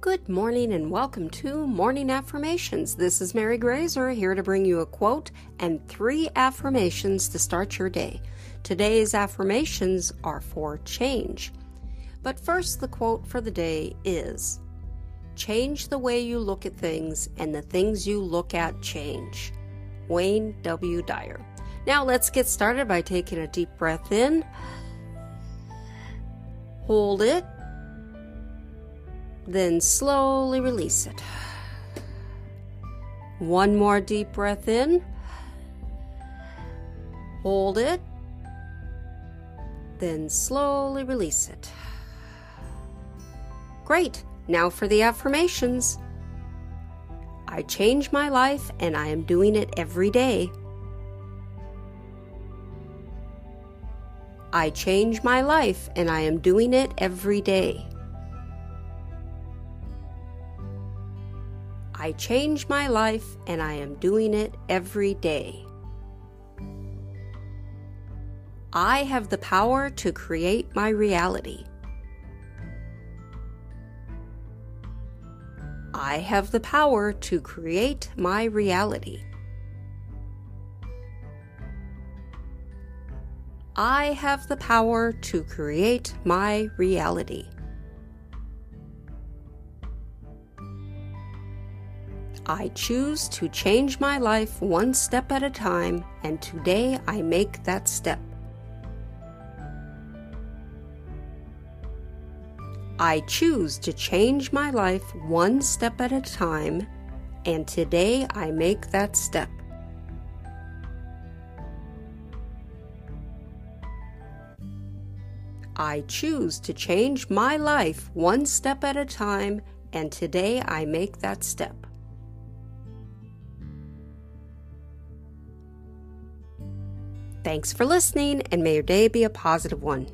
Good morning and welcome to Morning Affirmations. This is Mary Graser here to bring you a quote and three affirmations to start your day. Today's affirmations are for change. But first, the quote for the day is Change the way you look at things, and the things you look at change. Wayne W. Dyer. Now let's get started by taking a deep breath in. Hold it then slowly release it. One more deep breath in. Hold it. Then slowly release it. Great. Now for the affirmations. I change my life and I am doing it every day. I change my life and I am doing it every day. I change my life and I am doing it every day. I have the power to create my reality. I have the power to create my reality. I have the power to create my reality. I choose to change my life one step at a time, and today I make that step. I choose to change my life one step at a time, and today I make that step. I choose to change my life one step at a time, and today I make that step. Thanks for listening, and may your day be a positive one.